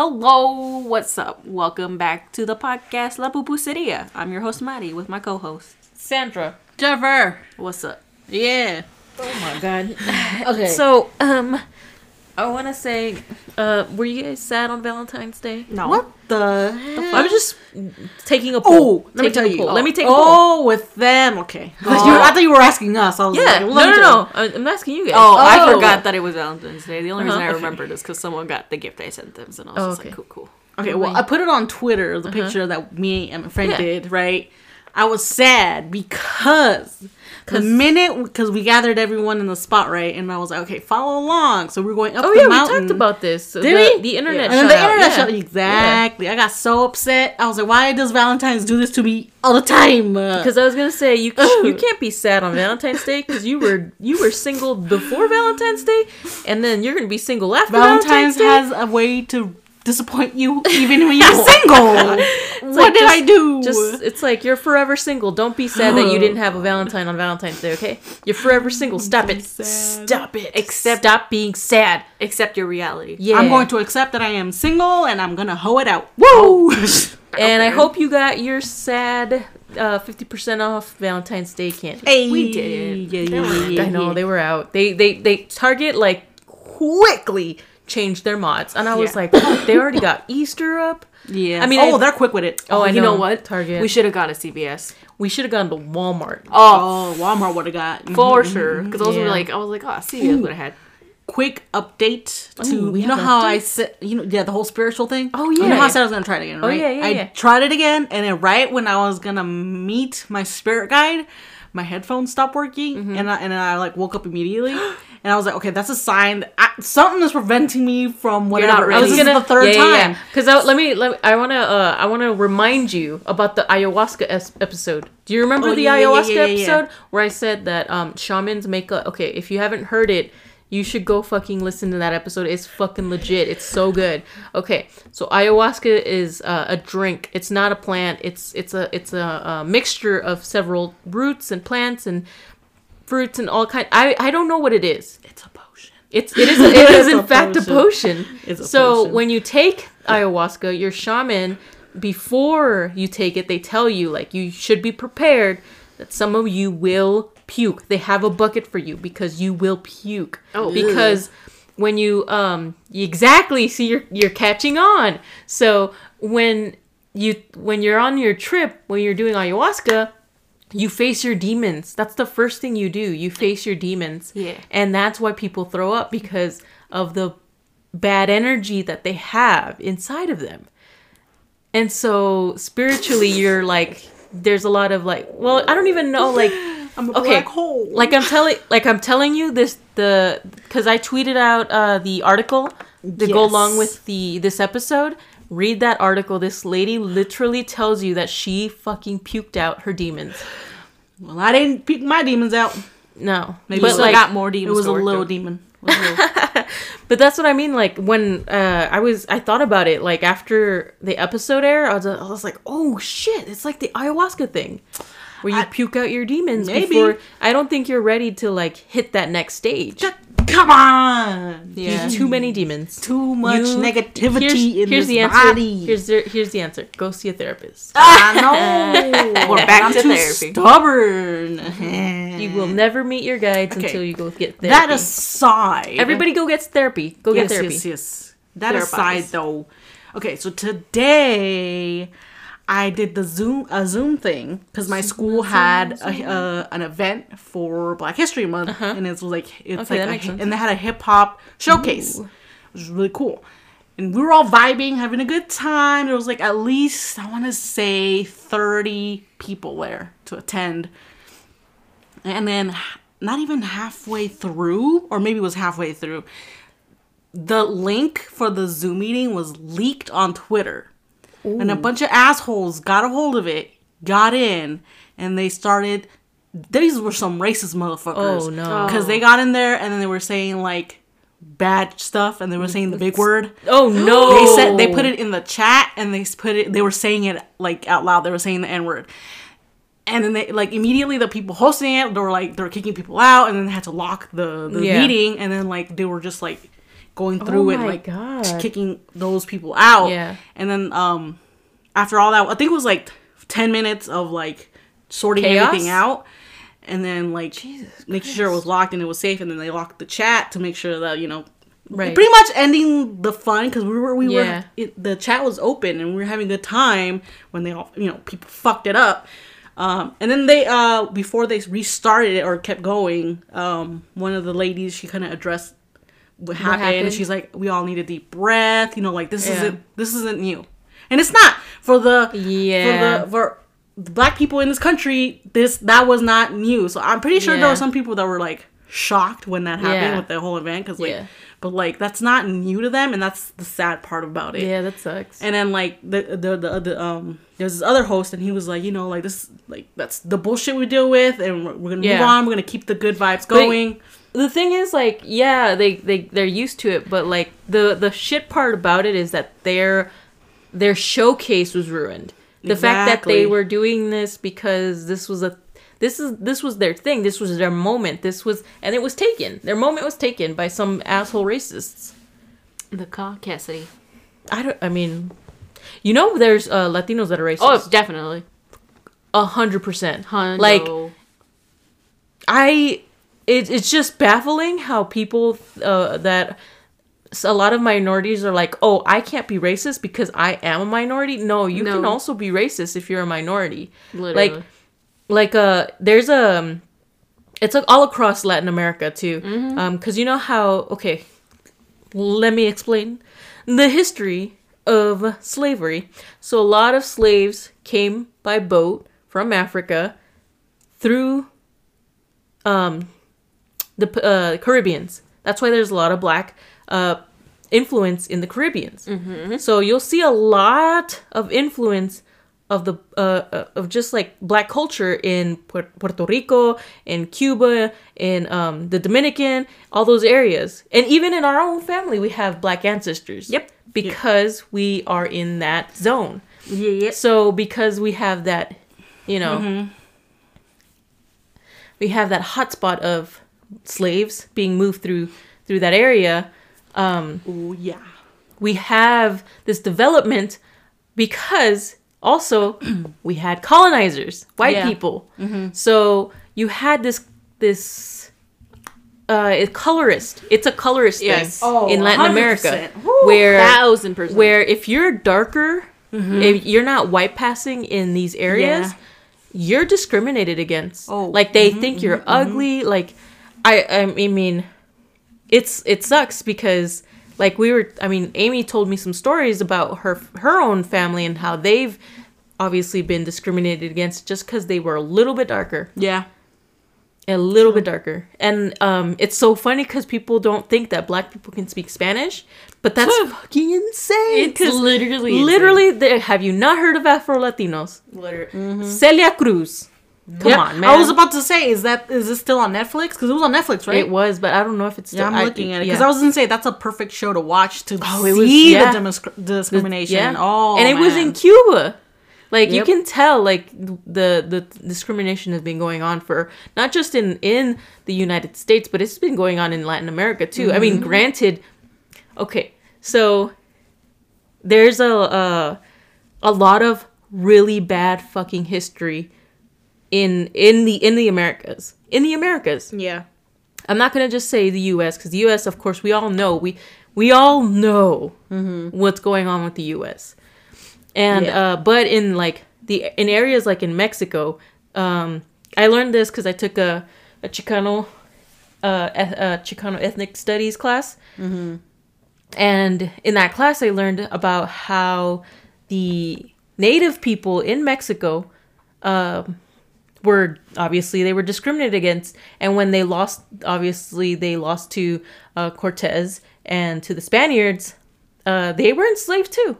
Hello, what's up? Welcome back to the podcast La Pupuseria. I'm your host Maddie with my co-host Sandra. Jennifer. What's up? Yeah. Oh my god. Okay. So, um, I want to say, uh, were you guys sad on Valentine's Day? No. what the? heck? I was just taking a poll. Oh, let me tell you. poll. Let me take a poll. Oh, with them. Okay. Oh. You- I thought you were asking us. I was Yeah, like, no, no, no. I- I'm asking you guys. Oh, I Oh. forgot that it was Valentine's Day. The only reason Uh-huh. I remembered is because someone got the gift I sent them, and I was Oh, just okay. like, cool, cool. you. Okay. Well, I put it on Twitter. The picture that me and my friend Uh-huh. Yeah. did. Right. I was sad because the minute because we gathered everyone in the spot right, and I was like, okay, follow along. So we are going up oh the yeah, mountain. we talked about this. Did the, we? The internet. And then the internet yeah. shut exactly. I got so upset. I was like, why does Valentine's do this to me all the time? Because I was gonna say you you can't be sad on Valentine's Day because you were you were single before Valentine's Day, and then you're gonna be single after Valentine's Day. Valentine's, Day. has a way to disappoint you even when you're single. what like did just- I do? Just it's like you're forever single. Don't be sad that you didn't have a Valentine on Valentine's Day. Okay, you're forever single. Stop it. sad. Stop it. Except stop being sad. Accept your reality. Yeah. I'm going to accept that I am single and I'm gonna hoe it out. Woo! And I hope you got your sad uh, 50% off Valentine's Day candy. hey, We did. Yeah, yeah, yeah, yeah, I know they were out. They they they Target like quickly changed their mods, and I was Yeah. like, "Fuck, they already got Easter up. Yeah. I mean, oh, I- they're quick with it. Oh, oh, I you know know. what? Target. We should have gone to CVS. We should have gone to Walmart. Oh, Oh, Walmart would have got for mm-hmm, sure. Mm-hmm, mm-hmm. Because those was Yeah. like, I was like, oh, CVS would have had. quick update oh, to Ooh, you know have how I said you know yeah the whole spiritual thing. Oh, You yeah. know how I said I was gonna try it again, Oh, right? yeah, yeah, I yeah. tried it again, and then right when I was gonna meet my spirit guide, my headphones stopped working, Mm-hmm. and I and then I like woke up immediately, and I was like, okay, that's a sign that I, something is preventing me from whatever. ready. This is the third time. Because let me let me, I want to uh, I want to remind you about the ayahuasca es- episode. Do you remember Oh, the yeah, yeah, yeah, ayahuasca yeah, yeah. episode where I said that um shamans make a okay? If you haven't heard it, you should go fucking listen to that episode. It's fucking legit. It's so good. Okay, so ayahuasca is uh, a drink. It's not a plant. It's it's a it's a, a mixture of several roots and plants and fruits and all kind. I I don't know what it is. It's a potion. It's it is it is in a fact a potion. potion. It's a so potion. when you take ayahuasca, your shaman before you take it, they tell you like you should be prepared that some of you will puke. They have a bucket for you because you will puke. Oh. because when you um you exactly see you're you're catching on. So when you when you're on your trip when you're doing ayahuasca you face your demons. That's the first thing you do. You face your demons. Yeah. And that's why people throw up because of the bad energy that they have inside of them. And so spiritually you're like there's a lot of like well, I don't even know like I'm a okay. black hole. Like I'm telling like I'm telling you this the cuz I tweeted out uh the article to go along with the this episode. Read that article. This lady literally tells you that she fucking puked out her demons. well, I didn't puke my demons out. No, Maybe but like, got more demons. It was a little demon. It was a little- but that's what I mean. Like when uh, I was, I thought about it. Like after the episode air, I was, I was like, oh shit, it's like the ayahuasca thing, where you I- puke out your demons. Maybe. Before, I don't think you're ready to like hit that next stage. Come on. Yeah. Too many demons. Too much You- negativity here's, in here's this the answer. body. Here's the here's the answer. Go see a therapist. Ah, I know. We're back I'm to too therapy. Stubborn. You will never meet your guides Okay. until you go get therapy. That aside, Everybody go get therapy. Go yes, get therapy. yes, yes. That Therapize. aside, though, okay. So today, I did the Zoom a Zoom thing because my school had a, uh, an event for Black History Month, and it was like it's Uh-huh. Okay, like a, and they had a hip hop showcase, which was really cool. And we were all vibing, having a good time. There was like at least I want to say thirty people there to attend. And then not even halfway through, or maybe it was halfway through, the link for the Zoom meeting was leaked on Twitter. And a bunch of assholes got a hold of it, got in, and they started. These were some racist motherfuckers. Oh, no. Because they got in there and then they were saying like bad stuff and they were saying the big word. Oh no! They said they put it in the chat and they put it. They were saying it like out loud. They were saying the n word, and then they like immediately the people hosting it they were like they were kicking people out, and then they had to lock the the Yeah. meeting, and then like they were just like going through Oh it like God. kicking those people out Yeah. and then um after all that i think it was like 10 minutes of like sorting Chaos? everything out and then like making sure it was locked and it was safe and then they locked the chat to make sure that you know Right. pretty much ending the fun because we were we Yeah. were it, the chat was open and we were having a good time when they all you know people fucked it up um, and then they uh before they restarted it or kept going um one of the ladies she kind of addressed what happened, she's like we all need a deep breath. You know like this Yeah. isn't this isn't new. And it's not. For the Yeah. for the for the black people in this country this that was not new. So i'm pretty sure there were some people that were like shocked when that happened Yeah. with the whole event because like Yeah. but like that's not new to them and that's the sad part about it. Yeah, that sucks. and then like the the the, the um there's this other host and he was like you know like this like that's the bullshit we deal with and we're, we're gonna move on. We're gonna keep the good vibes going the thing is like yeah they, they they're used to it but like the the shit part about it is that their their showcase was ruined. The fact that they were doing this because this was a this is this was their thing. This was their moment. This was and it was taken. Their moment was taken by some asshole racists. The Ka Cassidy. i don't i mean you know there's uh latinos that are racist? Oh, definitely. a hundred percent. Like I it, it's just baffling how people uh, that a lot of minorities are like, "Oh, I can't be racist because I am a minority." No, you can also be racist if you're a minority. Literally. Like like uh there's a um, it's like all across Latin America too. Mm-hmm. Um cuz you know how okay, let me explain the history of slavery. So a lot of slaves came by boat from Africa through um the uh, Caribbeans. That's why there's a lot of black uh, influence in the Caribbeans. So you'll see a lot of influence of the uh, uh, of just like black culture in Puerto Rico, in Cuba, in um, the Dominican, all those areas, and even in our own family, we have black ancestors. Yep. because we are in that zone. yeah, So because we have that, you know, Mm-hmm. we have that hotspot of slaves being moved through through that area. Um, oh yeah we have this development because also we had colonizers, white Yeah. people. So you had this this uh, colorist. It's a colorist Yes. thing Oh, in Latin 100%. America, Woo. where thousand percent. where if you're darker, if you're not white passing in these areas, Yeah. you're discriminated against. Oh, like they think you're ugly. Like I, I mean, it's it sucks because like we were. I mean, Amy told me some stories about her her own family and how they've obviously been discriminated against just because they were a little bit darker. Yeah. A little bit darker. And um it's so funny because people don't think that black people can speak spanish but that's fucking insane. It's 'cause literally insane. literally they, have you not heard of afro latinos celia cruz come Yep. on man I was about to say, is that is this still on Netflix? Because it was on Netflix, right? it was but i don't know if it's still yeah, I'm I- looking at it yeah. because I was gonna say that's a perfect show to watch to Oh, see it was- yeah. the demis- discrimination. yeah Oh, and it was in cuba like you can tell like the the discrimination has been going on for not just in in the united states but it's been going on in latin america too i mean mm-hmm. granted okay so there's a a, a lot of really bad fucking history in in the in the americas in the americas yeah, I'm not gonna just say the U.S. because the U.S. of course we all know we we all know what's going on with the U.S. And Yeah. uh, but in like the in areas like in Mexico, um, I learned this because I took a a Chicano uh, eth- uh, Chicano ethnic studies class, mm-hmm. and in that class I learned about how the native people in Mexico. um were obviously they were discriminated against. And when they lost obviously they lost to uh, cortez and to the spaniards uh, they were enslaved too.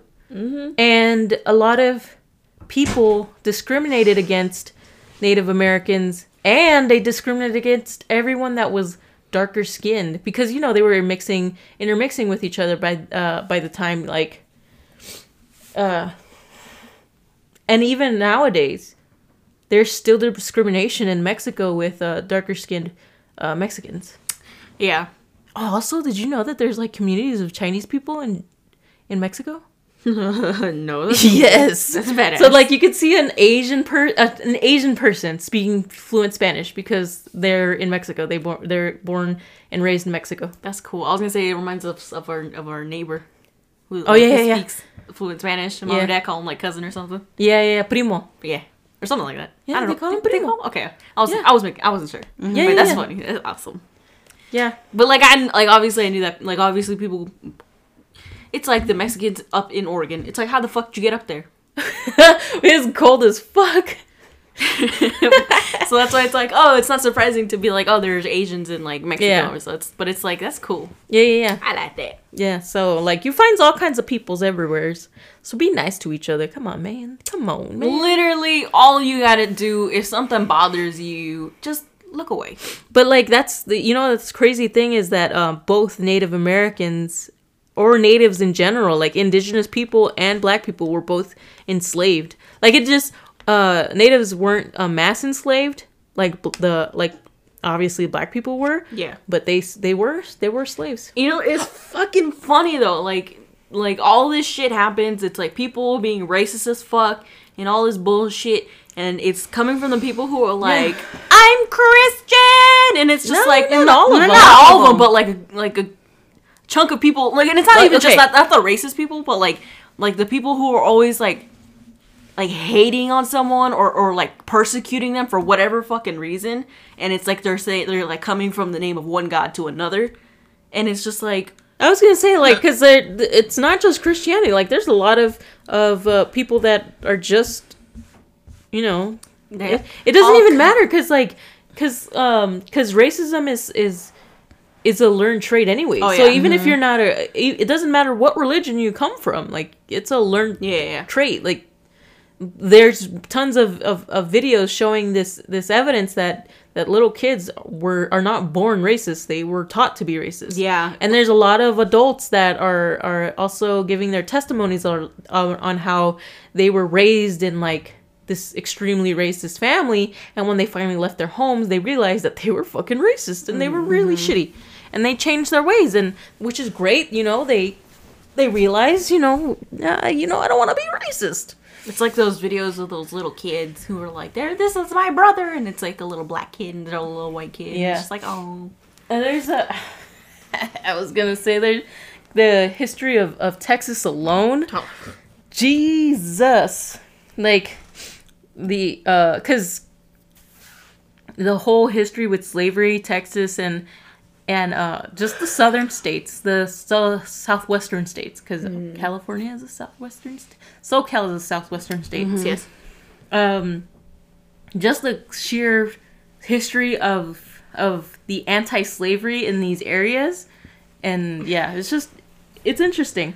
And a lot of people discriminated against native americans and they discriminated against everyone that was darker skinned because you know they were mixing intermixing with each other by uh, by the time like uh, and even nowadays there's still discrimination in Mexico with uh, darker skinned uh, Mexicans. yeah. Oh, also, did you know that there's like communities of Chinese people in in Mexico? no, that's, yes, that's badass. So like you could see an Asian per uh, an Asian person speaking fluent Spanish because they're in Mexico. They born they're born and raised in Mexico. that's cool. I was gonna say it reminds us of our of our neighbor. Who, Oh, yeah, who yeah, yeah. speaks fluent Spanish. Mom Yeah. and dad call him like cousin or something. Yeah, yeah, yeah, primo. Yeah, or something like that. Yeah, I don't they know. call him Did they call- Okay, I was Yeah. I was making, I wasn't sure. Yeah, but yeah, that's yeah. funny. That's awesome. Yeah, But like I like obviously I knew that like obviously people. It's like the Mexicans up in Oregon. It's like how the fuck did you get up there? it's cold as fuck. so that's why it's like oh it's not surprising to be like oh there's Asians in like Mexico. Yeah. So it's but it's like that's cool. Yeah, yeah, yeah. I like that. Yeah, so like you find all kinds of peoples everywhere. So be nice to each other. Come on, man. Come on, man. Literally, all you gotta do if something bothers you, just look away. But like that's the you know that's crazy thing is that um, both Native Americans or natives in general, like indigenous people and black people, were both enslaved. Like it just uh, natives weren't uh, mass enslaved like the like obviously black people were. Yeah. But they they were they were slaves. You know, it's fucking funny though. Like, like all this shit happens. It's like people being racist as fuck and all this bullshit, and it's coming from the people who are like, "I'm Christian," and it's just No, like not no, all of no, them. not all of them, but like like a chunk of people. Like, and it's not Like, even just that not, not the racist people, but like like the people who are always like like hating on someone or, or like persecuting them for whatever fucking reason and it's like they're saying they're like coming from the name of one god to another and it's just like I was gonna say like because it's not just Christianity. Like there's a lot of of uh, people that are just you know it, it doesn't even ki- matter because like because um because racism is is is a learned trait anyway. Oh, so yeah. even if you're not a it it doesn't matter what religion you come from. Like it's a learned yeah yeah trait. Like there's tons of, of, of videos showing this this evidence that that little kids were are not born racist. They were taught to be racist. Yeah. And there's a lot of adults that are are also giving their testimonies on on, on how they were raised in like this extremely racist family and when they finally left their homes they realized that they were fucking racist and they were really shitty and they changed their ways and which is great you know they they realize you know uh, you know i don't want to be racist it's like those videos of those little kids who are like there this is my brother and it's like a little black kid and a little white kid. Yeah it's just like oh. And there's a, I was gonna say there, the history of of Texas alone. Jesus, like the uh, cause the whole history with slavery, Texas, and and uh, just the southern states, the so- southwestern states, because California is a southwestern. St- SoCal is a southwestern state. Yes. Um just the sheer history of of the anti-slavery in these areas and yeah it's just it's interesting.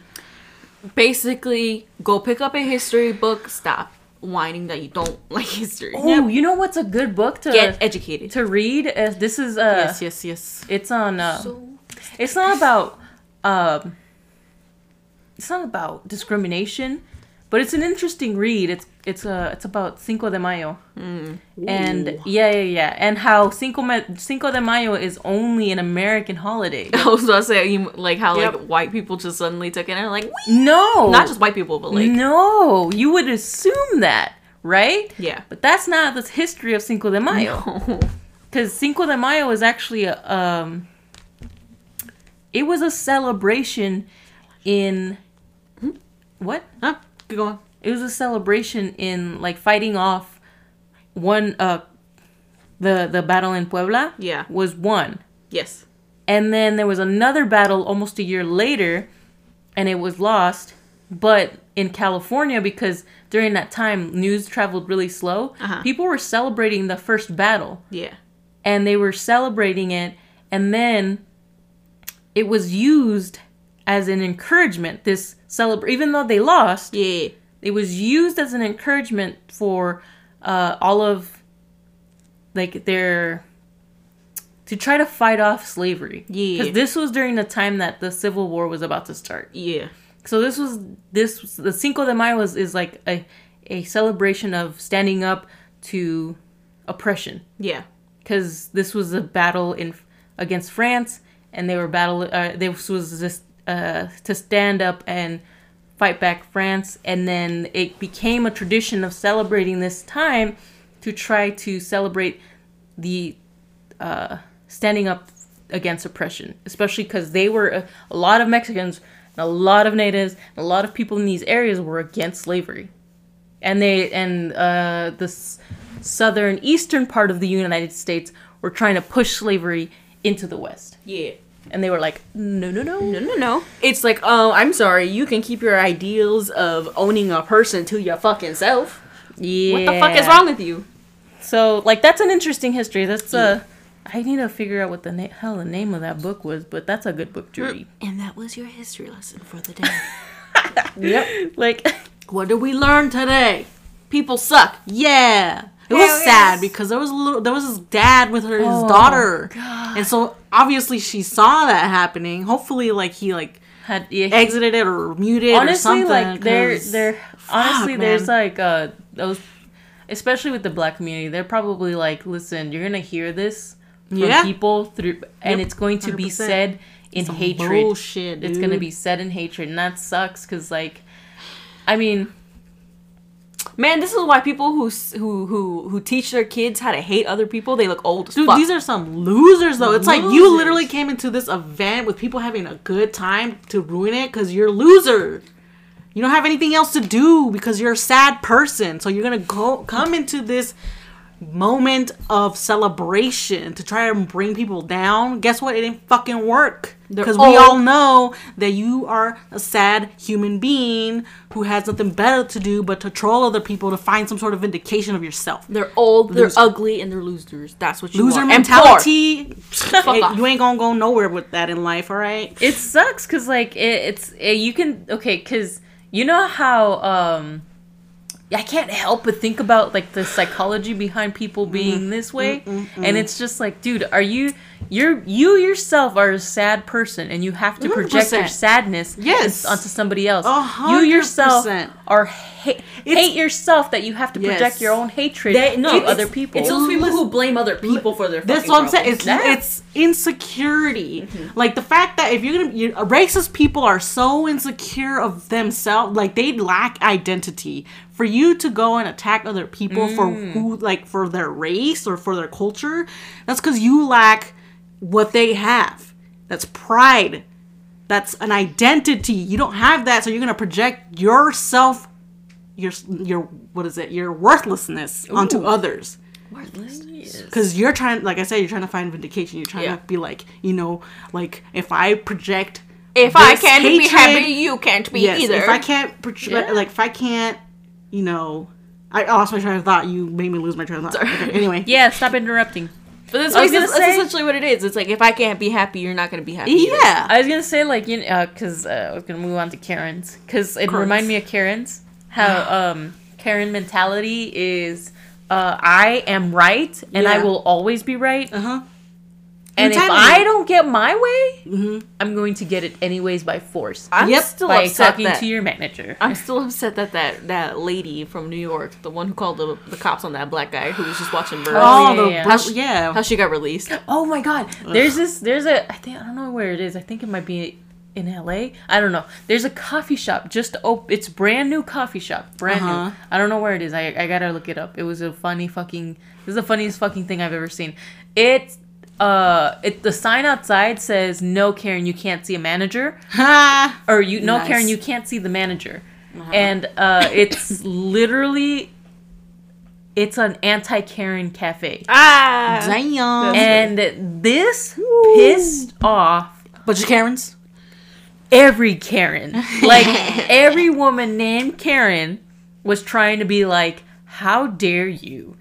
Basically go pick up a history book stop whining that you don't like history. Oh you know what's a good book to get educated. to read? Uh, this is uh yes yes yes. it's on uh it's not about um it's not about discrimination but it's an interesting read. It's it's uh it's about cinco de mayo. And yeah yeah yeah. And how cinco, Ma- cinco de mayo is only an american holiday. I was about to say you like how Yep. like white people just suddenly took it and like "Wee!" no. Not just white people but like no. You would assume that right? Yeah. But that's not the history of cinco de mayo. Because Cinco de Mayo is actually a um, it was a celebration in what? huh? Keep going It was a celebration in like fighting off one uh the the battle in Puebla. Yeah. was won, yes and then there was another battle almost a year later, and it was lost. But in California, because during that time news traveled really slow, Uh-huh. people were celebrating the first battle yeah and they were celebrating it and then it was used as an encouragement this celebr even though they lost yeah it was used as an encouragement for uh, all of like their to try to fight off slavery Yeah. because this was during the time that the civil war was about to start yeah so this was this the Cinco de Mayo was, is like a a celebration of standing up to oppression yeah because this was a battle in against France, and they were battle. Uh, this was just uh, to stand up and fight back France, and then it became a tradition of celebrating this time to try to celebrate the uh, standing up against oppression, especially because they were a, a lot of Mexicans, and a lot of natives, and a lot of people in these areas were against slavery, and they and uh, the s- southern eastern part of the United States were trying to push slavery into the West, Yeah. And they were like, no, no, no, No, no, no. It's like, oh, I'm sorry. You can keep your ideals of owning a person to your fucking self. yeah. What the fuck is wrong with you? So like that's an interesting history. That's uh, I need to figure out what the na- hell the name of that book was, but that's a good book to read. And that was your history lesson for the day. Yep. Like. What did we learn today? People suck. Yeah. It was yes. sad because there was a little there was his dad with her his Oh, daughter. And so obviously she saw that happening. Hopefully like he like had yeah, he- exited it or muted or honestly something. like there there honestly Fuck, there's like uh those especially with the black community they're probably like listen you're gonna hear this from Yeah. people through and Yep, it's going to be 100%. said in Some hatred bullshit, it's gonna be said in hatred and that sucks because like i mean Man, this is why people who who who who teach their kids how to hate other people, they look old as Dude, fuck. these are some losers though. It's like you literally came into this event with people having a good time to ruin it because you're a loser. You don't have anything else to do because you're a sad person. So you're gonna go come into this moment of celebration to try and bring people down. Guess what? It didn't fucking work. Because we all know that you are a sad human being who has nothing better to do but to troll other people to find some sort of vindication of yourself. they're old, they're Loser. ugly, and they're losers. That's what you Loser are. And poor. mentality. Fuck Hey, off. you ain't gonna go nowhere with that in life, all right? it sucks because like it, it's it, you can okay because you know how um i can't help but think about like the psychology behind people Mm-hmm. being this mm-hmm. way mm-hmm. and it's just like dude are you you're you yourself are a sad person and you have to project your 100%. sadness Yes. onto somebody else A you yourself are ha- hate yourself that you have to project Yes. your own hatred They, no, to it's- other people It's those people who blame other people for their. That's what I'm saying. It's. Yeah. it's insecurity. Mm-hmm. Like the fact that if you're gonna, you, racist people are so insecure of themselves, like they lack identity. For you to go and attack other people for Mm. who, like for their race or for their culture, that's because you lack what they have. That's pride. That's an identity. You don't have that, so you're gonna project yourself, your your what is it? Your worthlessness onto others Worthless. because you're trying like i said you're trying to find vindication you're trying Yeah. to be like you know like if i project If I can't be happy, you can't be yes either. if i can't project Yeah. like if i can't you know i lost my train of thought you made me lose my train of thought. Okay, anyway. Yeah stop interrupting. But that's, I was gonna that's say- essentially what it is. It's like if I can't be happy, you're not gonna be happy. either. yeah. I was gonna say like you know because uh, I was gonna move on to Karens. Because it Karens. reminded me of Karens. How um Karen mentality is uh I am right and I will always be right. Uh-huh and if I don't get my way Mhm. I'm going to get it anyways by force I'm Yep. still by upset talking that to your manager. I'm still upset that that that lady from New York, the one who called the, the cops on that black guy who was just watching birds, Oh, oh, yeah, the yeah. How she- yeah how she got released. Oh my god. There's this there's a I think I don't know where it is. I think it might be in LA. I don't know. There's a coffee shop just op- it's brand new coffee shop. Brand Uh-huh. new. I don't know where it is. I I got to look it up. It was a funny fucking This is the funniest fucking thing I've ever seen. It's uh it the sign outside says no Karen you can't see a manager or you no Nice. Karen you can't see the manager. And uh it's literally it's an anti-Karen cafe. Ah, damn And this pissed off bunch of karens every Karen. Like every woman named Karen was trying to be like, "How dare you?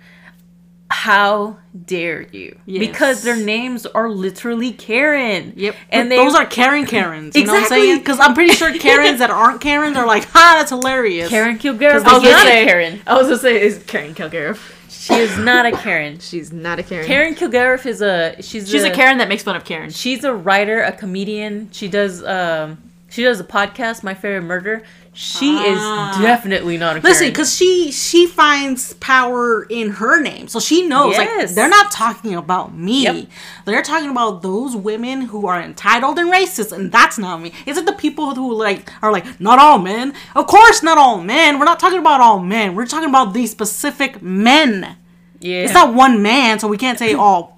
How dare you?" Because their names are literally Karen. Yep. And they those are Karen Karens. You know what I'm Exactly. saying? Because I'm pretty sure Karens that aren't Karens are like, ha, that's hilarious. Karen Kilgariff I was not say- Karen. I was gonna say is Karen Kilgariff. She is not a Karen. She's not a Karen. Karen Kilgariff is a she's She's a Karen that makes fun of Karen. She's a writer, a comedian. She does um she does a podcast, My Favorite Murder. She Ah. is definitely not a Listen, because she she finds power in her name, so she knows like Yes. they're not talking about me. Yep. They're talking about those women who are entitled and racist, and that's not me. Is it the people who like are like not all men? Of course, not all men. We're not talking about all men. We're talking about these specific men. yeah, It's not one man, so we can't say oh.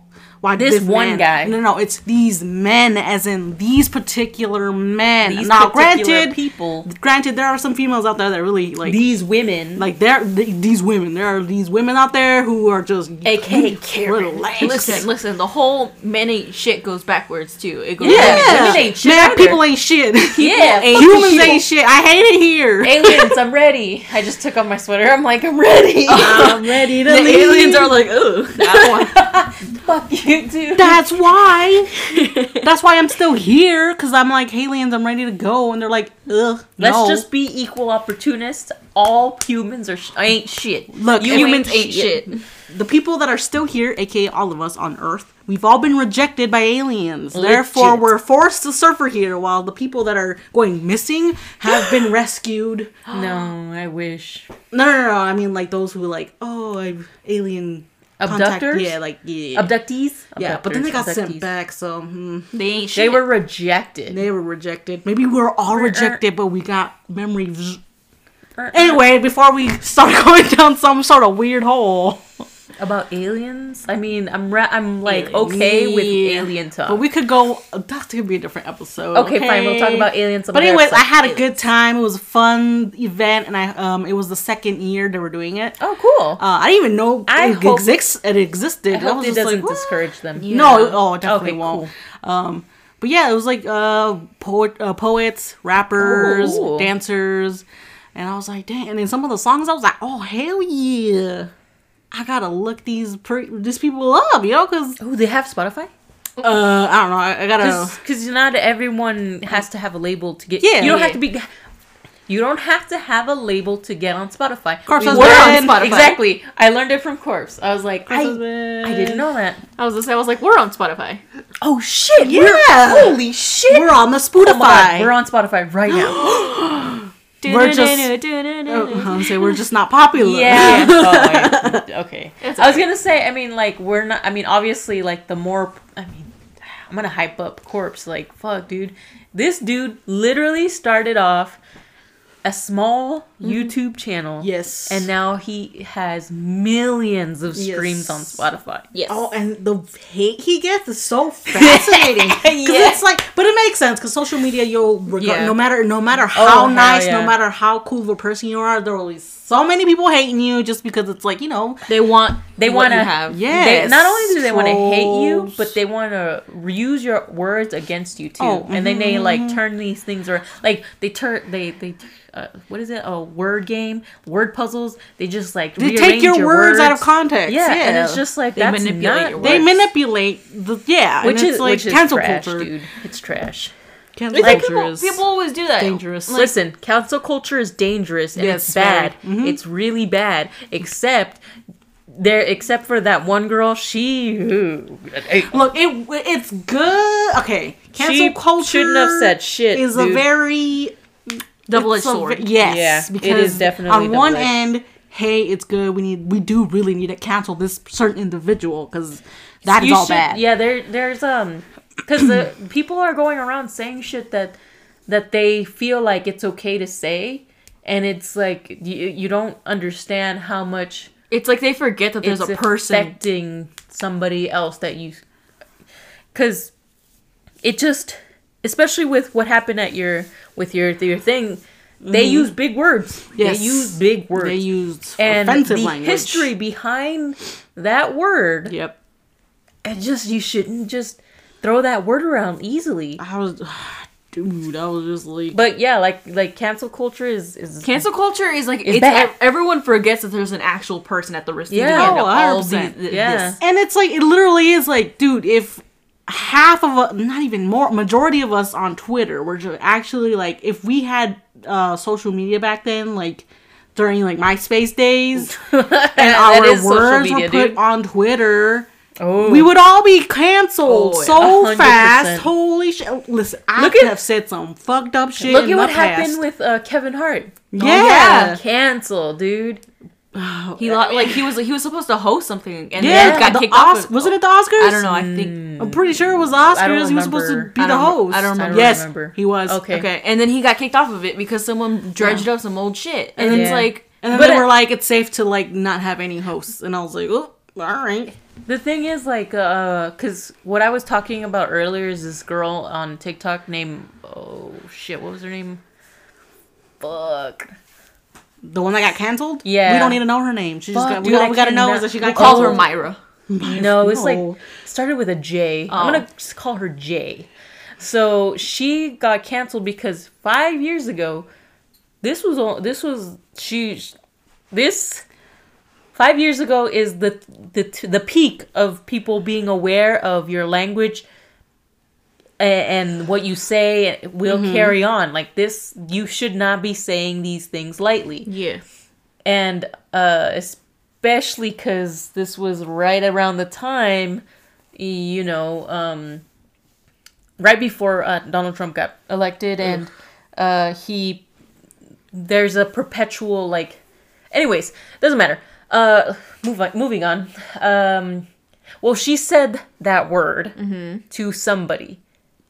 Why This one man. guy. No, no, it's these men, as in these particular men. These now, particular granted, people. granted, there are some females out there that really like these women, like there th- these women there are these women out there who are just AKA Karen. Listen, listen. The whole men ain't shit goes backwards too. It goes yeah, women ain't shit man either. people ain't shit Yeah, humans ain't shit i hate it here aliens, I'm ready. I just took off my sweater. I'm like, I'm ready. i'm ready to The leave. aliens are like, oh, that one. Fuck you, dude. that's why that's why i'm still here because i'm like aliens i'm ready to go and they're like ugh Let's no. just be equal opportunists. All humans are sh- ain't shit. Look, You Humans ain't shit. the people that are still here, aka all of us on Earth, we've all been rejected by aliens. Therefore, we're forced to suffer here, while the people that are going missing have been rescued. No, I wish. No, no, no, no. I mean, like those who like, oh, I've alien contact- Abductors? Yeah, like yeah, Abductees? yeah. But then they got Abductors, sent back, so hmm, They ain't shit. They were rejected. they were rejected. Maybe we were all rejected, but we got memories. Anyway, before we start going down some sort of weird hole. About aliens? I mean, I'm ra- I'm like okay with Yeah. alien talk. But we could go. That could be a different episode. okay, fine. We'll talk about aliens. But anyways, I had a good time. It was a fun event, and I um, it was the second year they were doing it. Uh, Oh, cool. I didn't even know I it hope- exists. It existed. I hope was it doesn't like, discourage them. No, oh, it definitely Okay, won't. Um, but yeah, it was like uh, poet, uh poets, rappers, Ooh. dancers, and I was like, dang. And then some of the songs, I was like, oh hell yeah. I gotta look these pre- these people up, you know, because Oh, they have Spotify? uh, I don't know, I, I gotta. Because not everyone has to have a label to get. Yeah. You don't Yeah. have to be. You don't have to have a label to get on Spotify. Corpse We learned- been- Spotify. Exactly. I learned it from Corpse. I was like, I, I didn't know that. I was just, I was like, we're on Spotify. Oh shit! Yeah. We're, holy shit! We're on the Oh my God, Spotify. we're on Spotify right now. We're just- Oh, I was say we're just not popular. Yeah. oh, wait. Okay. It's I was okay. gonna say. I mean, like we're not. I mean, obviously, like the more. I mean, I'm gonna hype up Corpse. Like, fuck, dude. This dude literally started off a small mm-hmm. YouTube channel. Yes. And now he has millions of streams Yes. on Spotify. Yes. Oh, and the hate he gets is so fascinating. Because Yeah. it's like, but it makes sense. Because social media, you'll regard, Yeah. no matter no matter Oh, how hell nice, yeah. no matter how cool of a person you are, there will be so many people hating you just because it's like you know. They want They want to have. Yeah. Not only do they want to hate you, but they want to use your words against you too. Oh, and then they like mhm. turn these things around. Like they turn they they uh, what is it? A word game, word puzzles. They just like They take rearrange your, words, out of context. Yeah, Yeah, and it's just like They that's manipulate not your they manipulate the yeah, which and is it's like which is cancel trash, culture. dude. It's trash. Cancel Like, culture people, is people always do that. dangerous. Like, Listen, cancel culture is dangerous and Yes, it's bad. very. Mhm. It's really bad. Except there, except for that one girl, she. ooh, Look, it it's good. Okay, cancel She culture shouldn't have said shit, Is a very Double-edged it's a sword. Yes, Yeah, it because is definitely on one double-edged. end, hey, it's good. We need, we do really need to cancel this certain individual because that is You all should- bad. Yeah, there, there's um, because the people are going around saying shit that that they feel like it's okay to say, and it's like you you don't understand how much It's like they forget that there's a person. affecting somebody else that you, because it just, especially with what happened at your with your your thing, they use big words. Mm-hmm. Yes. They use big words. They used and offensive the language. history behind that word Yep. and just you shouldn't just throw that word around easily I was, dude, I was just like, but yeah like like cancel culture is is Cancel culture is like it's, bad. everyone forgets that there's an actual person at the receiving Yeah. end of Oh, all 100%. these. th- Yeah. this. and it's like it literally is like, dude, if half of us, not even more, majority of us on Twitter were just actually like, if we had uh social media back then, like during like MySpace days, and our is words media, were put dude. on Twitter, Oh, we would all be canceled Oh, so 100%. fast. Holy shit! Listen, I Look could at- have said some fucked up shit. look in at what the happened with uh, Kevin Hart. yeah. Cancel, dude. He lo- like he was he was supposed to host something and Yeah, then got the kicked Os- off. was it at the Oscars? I don't know. I think I'm pretty sure it was the Oscars. He was supposed to remember. be I the don't remember- host. I don't remember. Yes, he was. Okay. okay, and then he got kicked off of it because someone dredged up some old shit, and it's like And then But they it- were like, "It's safe to like not have any hosts," and I was like, "Oh, all right." The thing is, like, uh, cause what I was talking about earlier is this girl on TikTok named oh shit, what was her name? Fuck. The one that got canceled. Yeah. we don't need to know her name. She just got. We, dude, all we gotta know is that she got we'll call her canceled. Myra. No, it's like started with a J. Oh. am gonna just call her J. So she got canceled because five years ago, this was all. This was she. This five years ago is the the the peak of people being aware of your language a- and what you say will carry on. Like this, you should not be saying these things lightly Yeah. and uh especially because this was right around the time you know um right before uh, donald trump got elected and uh he there's a perpetual like anyways doesn't matter uh move on moving on. Um well she said that word to somebody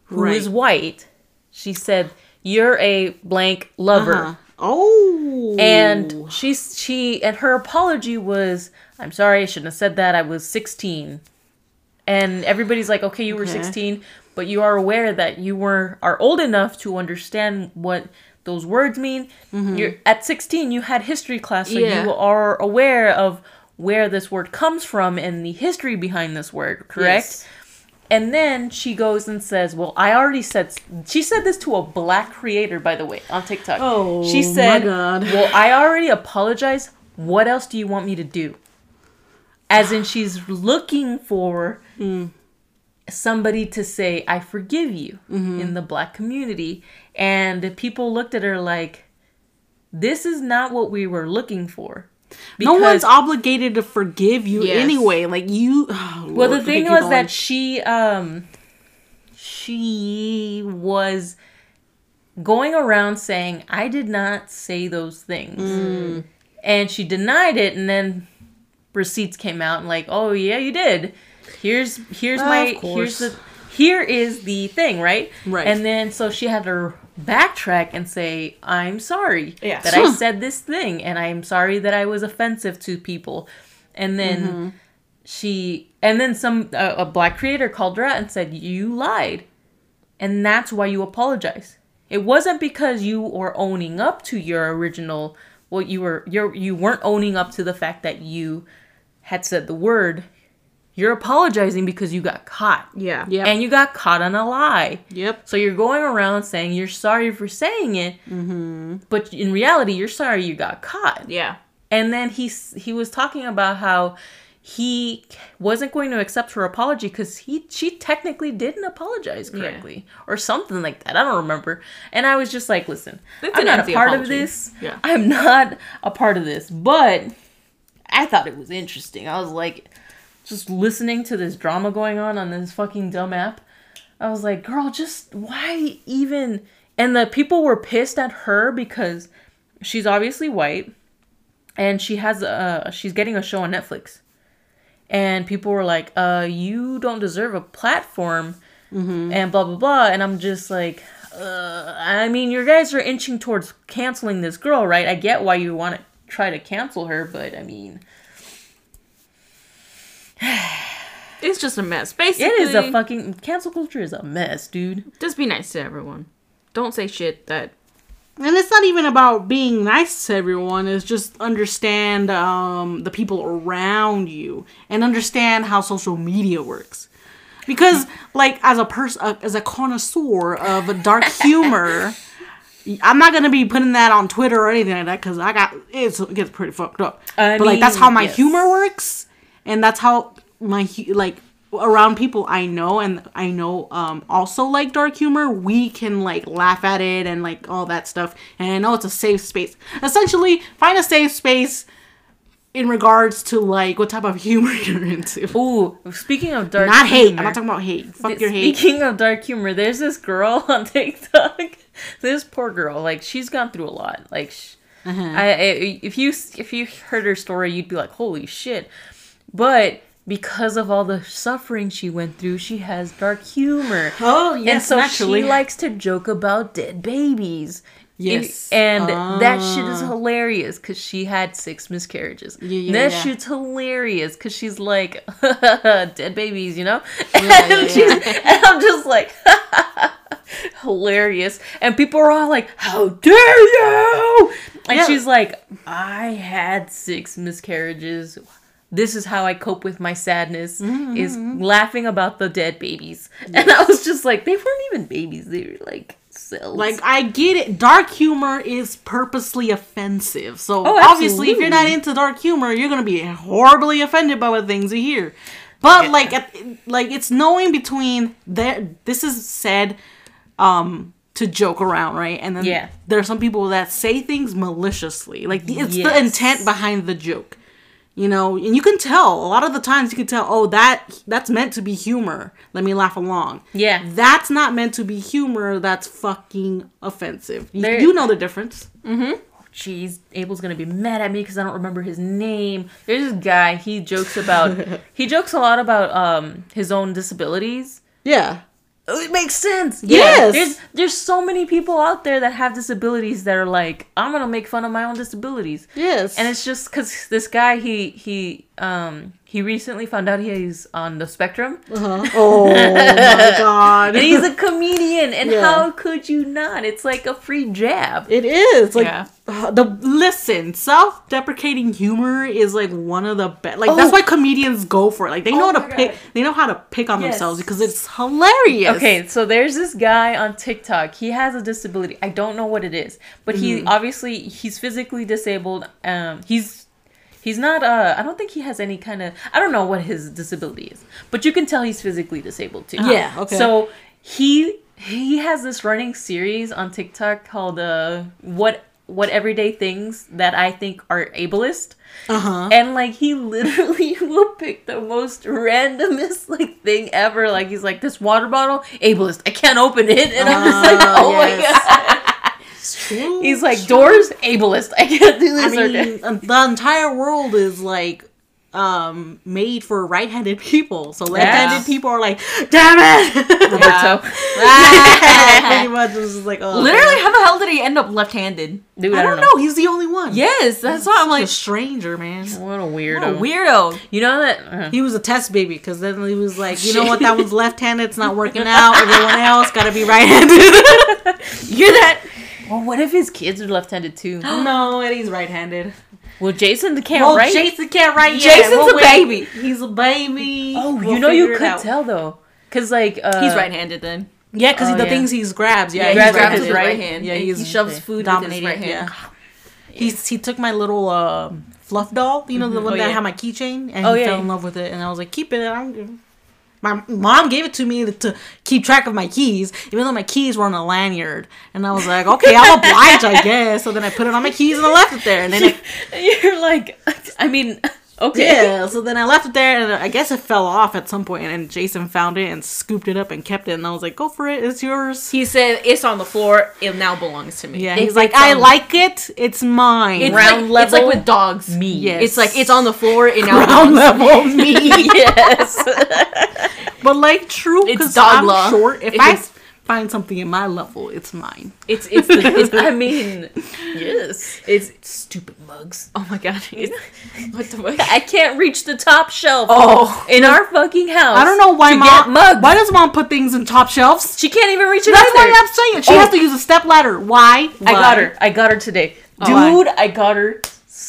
who is Right. white. She said you're a blank lover. Uh-huh. Oh, and she's she and her apology was i'm sorry i shouldn't have said that. I was 16 and everybody's like okay you were Okay. 16 but you are aware that you were are old enough to understand what those words mean you're at 16 you had history class so Yeah. you are aware of where this word comes from and the history behind this word correct Yes. and then she goes and says, "Well, I already said." She said this to a black creator, by the way, on TikTok. Oh, she my said, God. "Well, I already apologize. What else do you want me to do?" As in, she's looking for Hmm. somebody to say, "I forgive you" Mm-hmm. in the black community, and people looked at her like, "This is not what we were looking for." no one's obligated to forgive you Yes. anyway. Like you. oh, Well, the thing was going. that she um she was going around saying I did not say those things. Mm. And she denied it and then receipts came out and like, "Oh, yeah, you did. Here's here's my here's the here is the thing, right? Right. And then so she had to backtrack and say, "I'm sorry Yeah. that I said this thing and I'm sorry that I was offensive to people." And then Mm-hmm. she and then some uh, a black creator called her out and said you lied and that's why you apologize it wasn't because you were owning up to your original what you were you're you weren't owning up to the fact that you had said the word you're apologizing because you got caught Yeah. Yep. and you got caught on a lie Yep. so you're going around saying you're sorry for saying it Mm-hmm. but in reality you're sorry you got caught Yeah. and then he he was talking about how he wasn't going to accept her apology because he she technically didn't apologize correctly or something like that. I don't remember. And I was just like, listen, That's I'm not a empty part of this. Yeah. I'm not a part of this. But I thought it was interesting. I was like, just listening to this drama going on on this fucking dumb app. I was like, girl, just why even? And the people were pissed at her because she's obviously white and she has a she's getting a show on Netflix. And people were like, "Uh, you don't deserve a platform," and blah blah blah. And I'm just like, uh, I mean, you guys are inching towards canceling this girl, right? I get why you want to try to cancel her, but I mean, It's just a mess. Basically, it is a fucking cancel culture is a mess, dude. Just be nice to everyone. Don't say shit that. And it's not even about being nice to everyone. It's just understand um, the people around you and understand how social media works. Because, like, as a person, uh, as a connoisseur of dark humor, I'm not gonna be putting that on Twitter or anything like that because I got it's, it gets pretty fucked up. I but like, that's how my yes. humor works, and that's how my like around people I know and I know um also like dark humor, we can like laugh at it and like all that stuff. And I know it's a safe space. Essentially, find a safe space in regards to like what type of humor you're into. Ooh, speaking of dark Not hate. I'm not talking about hate. Fuck your hate. Speaking of dark humor, there's this girl on TikTok. this poor girl, like she's gone through a lot. Like, sh- Uh-huh. I, I if you if you heard her story, you'd be like, holy shit. But because of all the suffering she went through, she has dark humor. Oh yes, and so naturally. she likes to joke about dead babies. Yes. And, and that shit is Ah. hilarious because she had six miscarriages. Yeah, yeah, that yeah. shit's hilarious because she's like, dead babies, you know? yeah, and, and I'm just like, hilarious. And people are all like, how dare you? And she's like, I had six miscarriages. This is how I cope with my sadness Mm-hmm, is laughing about the dead babies. And I was just like, they weren't even babies. They were like cells. Like I get it. Dark humor is purposely offensive. So Oh, obviously, if you're not into dark humor, you're gonna be horribly offended by what things you hear. But like, at, like it's knowing between that. This is said um to joke around, right? And then Yeah. there are some people that say things maliciously. Like it's the intent behind the joke. You know, and you can tell a lot of the times you can tell, oh, that that's meant to be humor. Let me laugh along. Yeah. That's not meant to be humor. That's fucking offensive. You, you know the difference. Mm-hmm Jeez, Abel's gonna be mad at me because I don't remember his name. There's this guy. He jokes about. he jokes a lot about um his own disabilities. Yeah. It makes sense. Yes. There's there's so many people out there that have disabilities that are like, I'm gonna make fun of my own disabilities. Yes. And it's just because this guy he he um he recently found out he's on the spectrum uh-huh. Oh my god. and he's a comedian and Yeah. how could you not? It's like a free jab. It is like Yeah. uh, the listen. Self-deprecating humor is like one of the best. Like Oh. that's why comedians go for it. Like they know Oh how my to pick. God. They know how to pick on Yes. themselves because it's hilarious. Okay, so there's this guy on TikTok. He has a disability. I don't know what it is, but he Mm-hmm. obviously he's physically disabled. Um, he's he's not. Uh, I don't think he has any kind of. I don't know what his disability is, but you can tell he's physically disabled too. Yeah, okay. So he he has this running series on TikTok called uh what what everyday things that I think are ableist. Uh huh. And like he literally will pick the most randomest like thing ever. Like he's like this water bottle, ableist. I can't open it, and I'm just like, Ah, oh my yes. True. He's like doors, ableist. I can't do this. or mean, uh, the entire world is like um made for right-handed people. So left-handed people are like, damn it. Roberto. Pretty much just like, oh, Literally, how the hell did he end up left-handed? Dude, I don't know. He's the only one. Yes, that's why I'm Like a stranger, man. What a what weirdo. a weirdo. You know that? uh, He was a test baby because then he was like, you know what, that one's left-handed. It's not working out. Everyone else got to be right-handed. You're that. Well, what if his kids are left-handed too? no, and he's right-handed. Well, Jason can't Well, write. Jason can't write yet. Jason's We'll a wait. baby. He's a baby. oh, We'll you know you could out. tell though, cause like uh, He's right-handed then. Yeah, because Oh, the yeah. things he grabs. Yeah, Yeah, he he's grabs grabs with with his his right right hand. Yeah, Yeah, he's he shoves food with his right hand. Yeah. He's he took my little uh, fluff doll, you know, the one Oh, that yeah. had my keychain, and Oh, he yeah. fell in love with it. And I was like, keep it. I don't give. My mom gave it to me to keep track of my keys, even though my keys were on a lanyard. And I was like, okay, I'm obliged, I guess. So then I put it on my keys and I left it there. And then You're like, I mean, okay. yeah, so then I left it there, and I guess it fell off at some point. And Jason found it and scooped it up and kept it. And I was like, go for it, it's yours. He said it's on the floor. It now belongs to me. Yeah, If he's like, I like it. It's mine. It's Round like, It's like with dogs. me. Yes. It's like it's on the floor. It now Round belongs. level me. yes. But like true, It's because dog I'm law. short. If It I is- find something in my level, it's mine. It's it's, the, it's I mean, yes. It's Stupid mugs. oh my god. It's, what the fuck? I can't reach the top shelf. Oh. in our fucking house. I don't know why mom. mugs. Why does mom put things in top shelves? She can't even reach it That's either. why I'm saying she Oh. has to use a step ladder. Why? I got her. I got her today, why? dude. I got her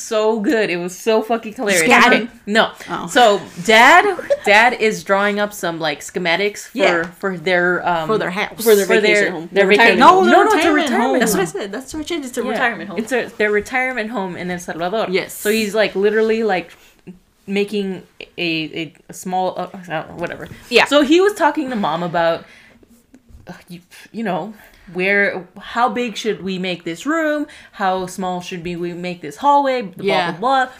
so good. It was so fucking hilarious. Scam No. Oh. So dad, dad is drawing up some like schematics for Yeah. for their um For their house. For their for vacation their home. their Their vacation. retirement home. No, No, no, it's a retirement retirement. home. That's what I said. That's what I changed. It's a Yeah. retirement home. It's a, their retirement home in El Salvador. Yes. So he's like literally like making a, a, a small uh, I don't know, whatever. Yeah. So he was talking to mom about uh, you, you know where how big should we make this room? How small should we make this hallway? Blah Yeah. blah blah.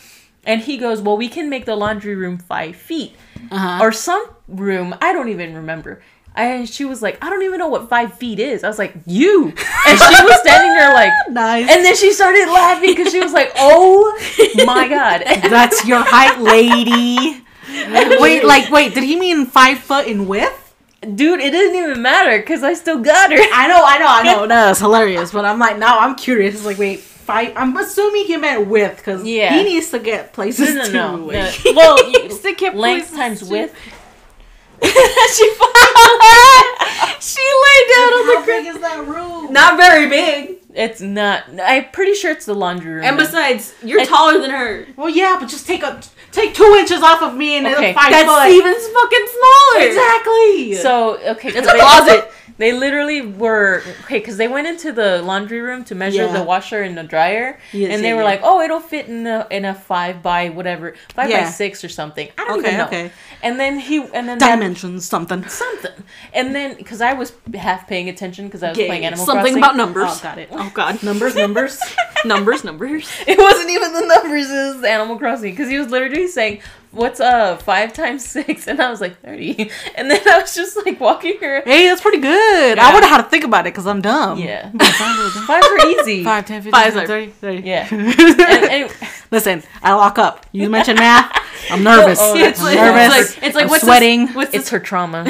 and he goes, "Well, we can make the laundry room five feet, Uh-huh. or some room. I don't even remember." And she was like, "I don't even know what five feet is." I was like, "You," and she was standing there like, Nice. and then she started laughing because she was like, "Oh my god!" That's your height, lady. wait, like, wait, did he mean five foot in width? Dude, it didn't even matter because I still got her. I know, I know, I know. No, it's hilarious. But I'm like, now I'm curious. It's like, wait, five. I'm assuming he meant width because Yeah. he needs to get places No, no, too. no. no. Well, you, Stick it length times too. width. she she laid down on the How big is that room? Not very big. It's not. I'm pretty sure it's the laundry room. And besides, you're I- taller than her. Well, yeah, but just take a take two inches off of me and Okay. five That's foot. even fucking smaller. exactly. So okay, It's a they- closet. They literally were okay because they went into the laundry room to measure Yeah. the washer and the dryer, Yes, and they yeah, were yeah. like, "Oh, it'll fit in a in a five by whatever, five by six or something." I don't Okay, even know. okay. And then he and then dimensions, something. something, and then because I was half paying attention because I was playing. Animal Something Crossing. about numbers. Oh, got it. Oh god. Numbers, numbers. numbers, numbers. It wasn't even the numbers; it was Animal Crossing because he was literally saying. What's uh five times six? And I was like thirty, and then I was just like walking her. hey, that's pretty good. Yeah. I wonder how to think about it because I'm dumb. Yeah, five are easy. 5, 10, 15, Five's 30, 30. Yeah. And, and, Listen, I lock up. You mentioned math. I'm nervous. Oh, I'm like- nervous. it's like- it's like, I'm what's this- sweating. What's this? it's her trauma.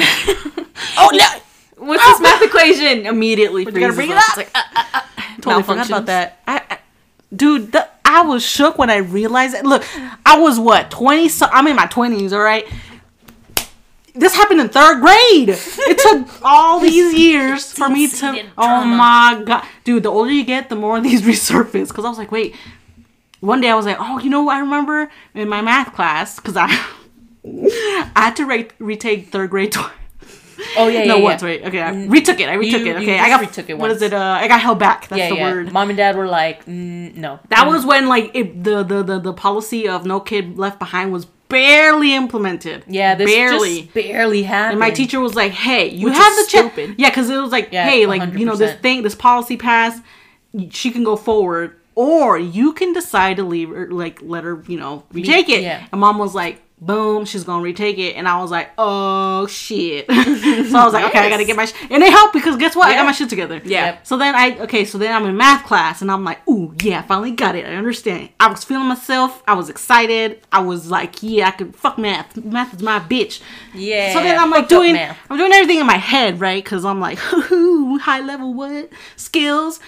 oh no! What's this math equation? Immediately You gotta bring it up. up. It's like, uh, uh, uh, Totally forgot about that. I, I dude, the, I was shook when I realized it. Look, I was what twenty? So I'm in my twenties. All right. This happened in third grade. It took all these years for me to. Deep-seated Oh my god, dude! The older you get, the more these resurface. Because I was like, wait. One day I was like, oh, you know what? I remember in my math class because I, I had to re- retake third grade twice. Oh yeah, yeah, no, yeah. once, right? Okay, I retook it. I retook You- it. Okay, I got retook it What is it? Uh, I got held back. That's yeah, the yeah. word. Mom and dad were like, mm, no. That was when like it, the, the the the policy of no kid left behind was barely implemented. yeah, this barely. just barely happened. and my teacher was like, "Hey, you Which have the chance." stupid. Yeah, because it was like, Yeah, "Hey, like you know this thing, this policy passed. She can go forward, or you can decide to leave her, like let her, you know, retake it." yeah. And mom was like. Boom, she's gonna retake it, and I was like, "Oh shit!" so I was like, "Okay, I gotta get my," sh-. and they helped because guess what? I got my shit together. Yeah. Yep. So then I okay, so then I'm in math class and I'm like, ooh, yeah, I finally got it. I understand. I was feeling myself. I was excited. I was like, yeah, I could fuck math. Math is my bitch. Yeah. So then I'm like doing math. I'm doing everything in my head, right? Cuz I'm like, hoo high level what? Skills.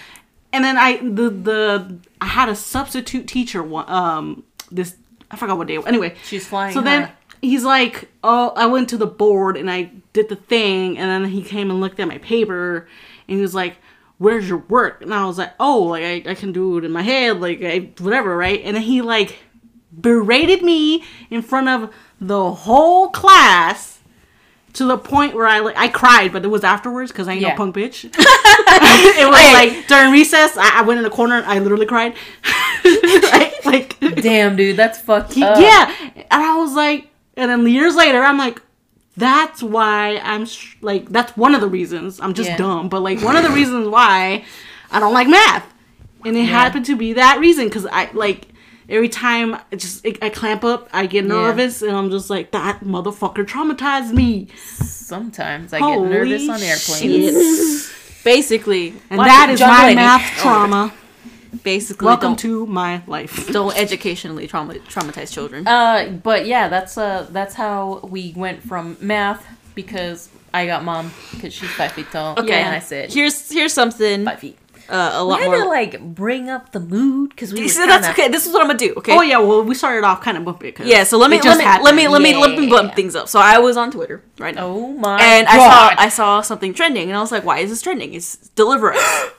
And then I the the I had a substitute teacher one um this I forgot what day. Anyway, She's flying So then high. he's like, "Oh, I went to the board and I did the thing." And then he came and looked at my paper and he was like, "Where's your work?" And I was like, "Oh, like I, I can do it in my head, like I whatever, right?" And then he like berated me in front of the whole class to the point where I like I cried, but it was afterwards because I ain't Yeah. no punk bitch. it was like during recess, I, I went in the corner, I literally cried. Right? Like Damn, dude, that's fucked he- up. yeah, and I was like, and then years later, I'm like, that's why I'm sh- like, that's one of the reasons. I'm just Yeah. dumb, but like one of the reasons why I don't like math, and it happened to be that reason because I like every time I just I, I clamp up, I get nervous, and I'm just like that motherfucker traumatized me, Sometimes I Holy get nervous on airplanes. shit. Basically, and Watch that is my math trauma. Basically, Welcome to my life. don't educationally trauma, traumatize children. Uh, but yeah, that's uh, that's how we went from math because I got mom because she's five feet tall. okay, and I said here's here's something five feet. uh, a We lot had more. to like bring up the mood because we. So that's okay. This is what I'm gonna do. Okay. Oh yeah, well we started off kind of bumpy. Yeah, so let me let me, let me let me let me bump things up. So I was on Twitter right now, Oh my. and I saw I saw something trending, and I was like, "Why is this trending? It's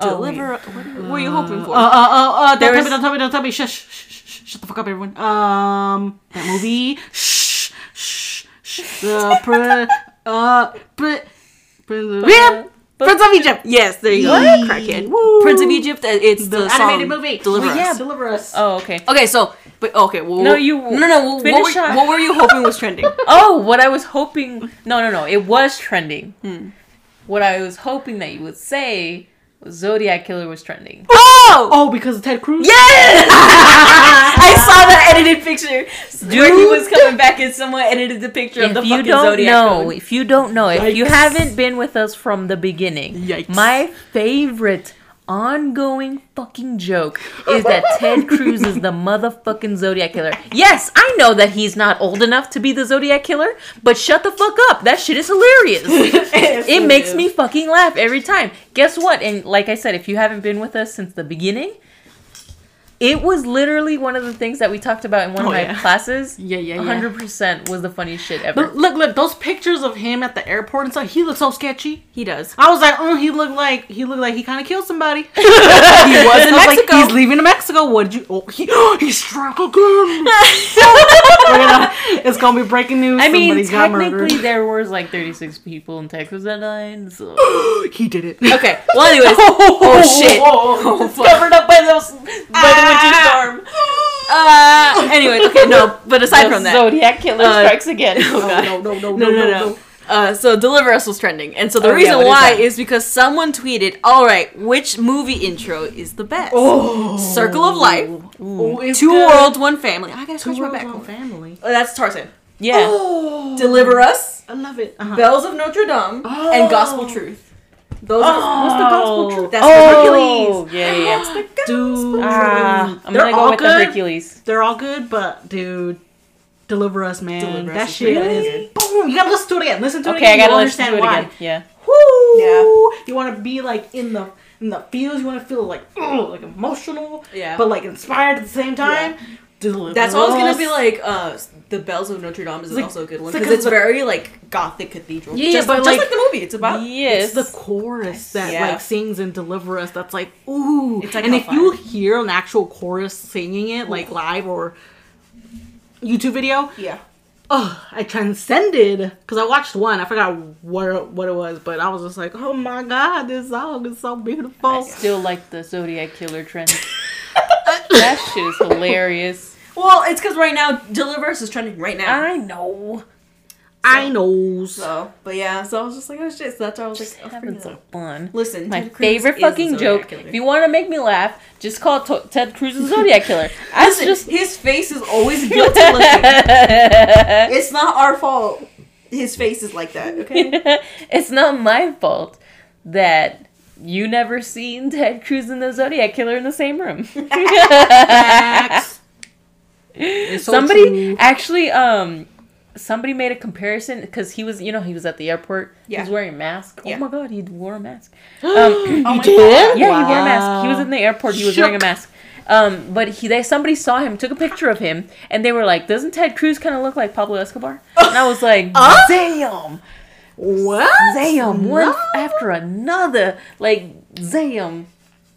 deliver Oh. What, are you, what are you hoping for?" Uh, uh, uh, uh, don't tell me, don't tell me, don't tell me. Shush, shh, shh, shh, shut the fuck up, everyone. Um, that movie. Shh, shh, shh. The pr- uh, pr- Prince of yeah, Prince of Egypt. yes, there you What? go. Crackhead. Woo. Prince of Egypt. uh, It's the, The animated song, movie. Deliver Well, Yeah, deliver us. oh okay. Okay, so but okay, well, No, you- no, no. What, were, what were you hoping was trending? Oh, what I was hoping. No, no, no. It was trending. What I was hoping that you would say was Zodiac Killer was trending. oh, Oh, because of Ted Cruz. yes! I saw that, edited it picture where he was coming back and someone edited the picture of if the you fucking don't zodiac know, code. if you don't know, if you haven't been with us from the beginning, Yikes. my favorite ongoing fucking joke is that Ted Cruz is the motherfucking Zodiac killer. Yes, I know that he's not old enough to be the Zodiac killer, but shut the fuck up. That shit is hilarious. it makes me fucking laugh every time. Guess what? And like I said, if you haven't been with us since the beginning, it was literally one of the things that we talked about in one Oh, of my yeah. classes. Yeah, yeah, yeah. 100% was the funniest shit ever. But look, look, those pictures of him at the airport and stuff. He looks so sketchy. He does. I was like, oh, he looked like he looked like he kind of killed somebody. He was in I was like, Mexico. he's leaving to Mexico. What did you? Oh, he, he struck again. Gonna, it's gonna be breaking news. I mean, technically, there was like 36 people in Texas that died. So. he did it. Okay. Well, anyways. oh shit. Oh, It's covered up by those by ah. the winter storm. Uh. Anyway. Okay. No. But aside The from that. Zodiac killer Uh, strikes again. Oh, God. no, no, no, no, no, no. Uh, so Deliver Us was trending, and so the Oh, reason is why that? is because someone tweeted, "All right, which movie intro is the best? Oh. Circle of Life, Oh, Two good. Worlds, One Family. I gotta Two worlds, back. one family. Oh, that's Tarzan. Yeah. Oh, Deliver Us, I love it. Uh-huh. Bells of Notre Dame, Oh. and Gospel Truth. Those are What's the gospel truth? That's oh, the Hercules. Yeah, yeah, yeah. That's the Dude, Ah, I'm They're gonna go all with the good. Hercules. they're all good, but dude, deliver us, man. Deliver Us that is shit pretty is good. boom. You gotta listen to it again. Listen to it Okay, again. I gotta You'll listen to understand it why. again. Yeah. Woo! Yeah. You want to be like in the in the feels. You want to feel like ugh, like emotional, Yeah. but like inspired at the same time. Deliver us. That's always gonna be like uh, the Bells of Notre Dame is like- also a good one it's like because it's very like gothic cathedral. Yeah, just, but just like- like, the movie. It's about Yes. It's the chorus that Yeah. like sings and deliver us. That's like ooh. It's like and if hellfire. you hear an actual chorus singing it like live or YouTube video, yeah. oh, I transcended because I watched one. I forgot what what it was, but I was just like, oh my god, this song is so beautiful." I beautiful. still like the Zodiac killer trend. that shit is hilarious. Well, it's because right now Deliver is trending right now. I know. I know. So, but yeah, so I was just like, oh shit. So that's why I was like, oh, Having some fun. Listen, My Ted favorite the fucking joke. killer. If you want to make me laugh, just call to- Ted Cruz the Zodiac killer. I Listen, just. his face is always guilty looking. it's not our fault. His face is like that. Okay. it's not my fault that you never seen Ted Cruz and the Zodiac Killer in the same room. Facts. It's so somebody true. actually, um, somebody made a comparison because he was, you know, he was at the airport. He was wearing a mask. Yeah. Oh my god, he wore a mask. Um, Oh my did? yeah, he wore a mask. He was in the airport. He was wearing a mask. Um, but he, they, somebody saw him, took a picture of him, and they were like, "Doesn't Ted Cruz kind of look like Pablo Escobar?" And I was like, "Damn." What? Zam, one No. after another. Like, Zam.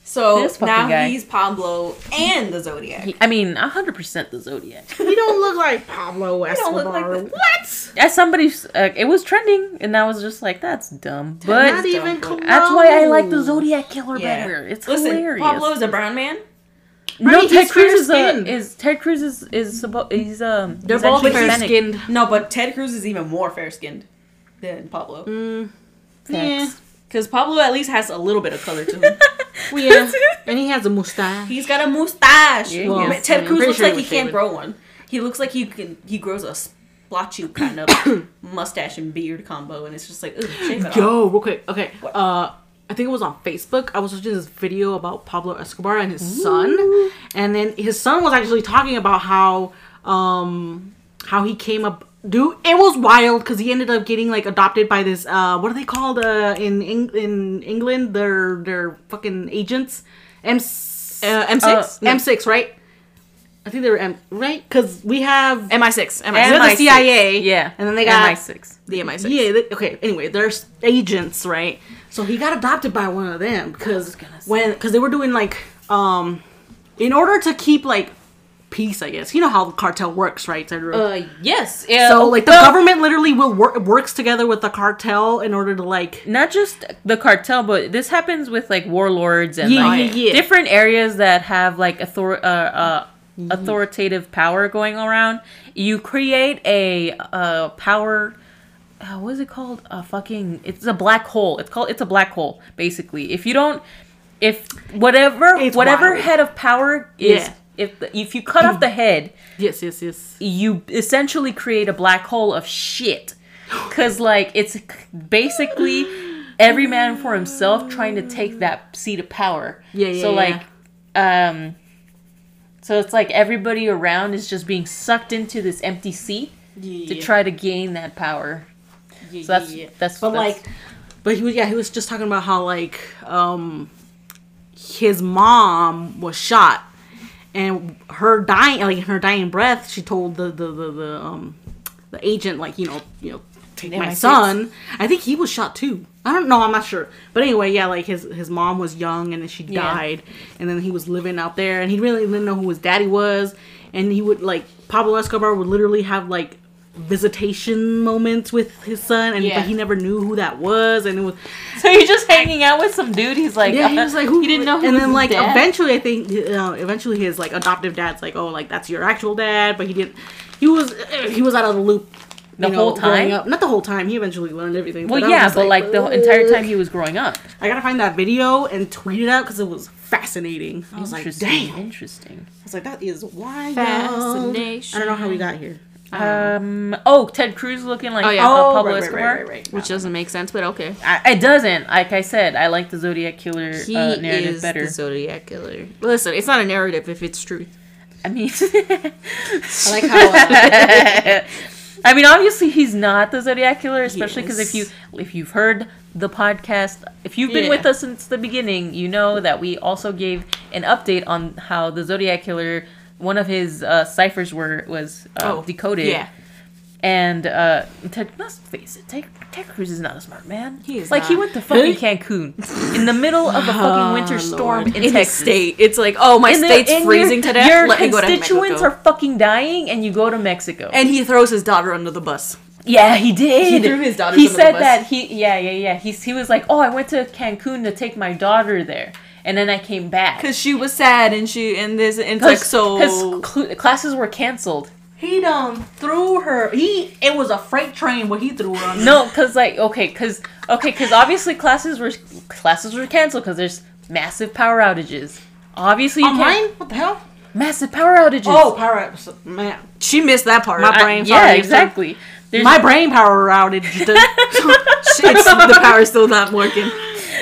So This now guy. he's Pablo and the Zodiac. He- I mean, 100% the Zodiac. He don't look like Pablo He don't Escobar. look like the- what? As somebody, uh, it was trending, and I was just like, that's dumb. But Not even dumb, close. that's why I like the Zodiac Killer Yeah. better. It's Listen, hilarious. Pablo is a brown man. no, Right, Ted Cruz is, fair-skinned. is Ted Cruz is is supposed he's um They're he's both fair skinned. No, but Ted Cruz is even more fair skinned than Pablo. Mm, yeah. Because Pablo at least has a little bit of color to him. Well, yeah. and he has a mustache. He's got a mustache. Yeah, Well. Ted Cruz looks sure like he can't grow one. He looks like he can. He grows a splotchy kind of mustache and beard combo, and it's just like, it off. Yo, real quick. Okay. Uh, I think it was on Facebook. I was watching this video about Pablo Escobar and his son, and then his son was actually talking about how um how he came up. Dude, it was wild because he ended up getting like adopted by this. Uh, what are they called? Uh, in Eng- in England, they're they're fucking agents. M Uh, M6? M six, right? I think they were M right because we have MI6. we MI6. have the MI6. CIA, Yeah, and then they got MI6. The MI6. yeah. They, okay. Anyway, there's agents, right? So he got adopted by one of them because when because they were doing like um, in order to keep like peace, I guess. You know how the cartel works, right? Uh, yes. Yeah, so like the well, government literally will work works together with the cartel in order to like not just the cartel, but this happens with like warlords and Yeah, like yeah, yeah. different areas that have like author- uh, uh, authoritative power going around. You create a uh, power. Uh, what is it called? A fucking. It's a black hole. It's called. It's a black hole. Basically, if you don't, if whatever It's whatever wild. head of power is Yeah. If the, if you cut off the head, Yes, yes, yes. you essentially create a black hole of shit. Cause like it's basically every man for himself trying to take that seat of power. Yeah, yeah, So yeah. like, um, so it's like everybody around is just being sucked into this empty seat to try to gain that power. Yeah, So that's that's But that's- like, but he was yeah he was just talking about how like um his mom was shot and her dying like in her dying breath she told the the the, the um the agent like you know you know take my, my son. I think he was shot too. I don't know. I'm not sure. But anyway yeah like his his mom was young and then she Yeah. died. And then he was living out there and he really didn't know who his daddy was. And he would like Pablo Escobar would literally have like visitation moments with his son and Yeah. but he never knew who that was and it was so you're just hanging out with some dude. He's like, yeah he was like who he didn't know. Who and then like dad? eventually i think uh, eventually his like adoptive dad's like oh like that's your actual dad but he didn't he was he was out of the loop The know, whole time? Up. not the whole time he eventually learned everything Well, yeah, but like, the entire time he was growing up. i gotta find that video and tweet it out because it was fascinating i was like Interesting. damn Interesting. i was like that is wild Fascination. i don't know how we got here Um. Oh, Ted Cruz looking like Oh, yeah. uh, oh Pablo right, right, Escobar. right, right, right. Which doesn't make sense, but okay. I, it doesn't. Like I said, I like the Zodiac killer He uh, narrative is better. the Zodiac killer. Listen, it's not a narrative if it's truth. I mean, i like how uh, I mean, obviously he's not the Zodiac killer, especially because if you if you've heard the podcast, if you've been Yeah. with us since the beginning, you know that we also gave an update on how the Zodiac killer. One of his uh, ciphers were was uh, Oh, decoded. yeah. And uh, Ted, let's face it, Ted, Ted Cruz is not a smart man. He is like he went to fucking Cancun in the middle of a fucking winter storm in, In Texas. state, it's like, oh, my the- state's freezing your, to death. Your Let me go to constituents are fucking dying, and you go to Mexico. and he throws his daughter under the bus. yeah, he did. He threw his daughters He under the said that he. Yeah, yeah, yeah. He he was like, oh, I went to Cancun to take my daughter there, and then I came back. Cause she was sad and she and this and it's like so. because cl- classes were canceled. he done threw her he it was a freight train what he threw her on No, because like okay, because okay, because obviously classes were classes were canceled because there's massive power outages. Obviously, you on can't mine what the hell massive power outages. oh power man she missed that part. My I- brain yeah, exactly. There's, My brain power outage. the power's still not working.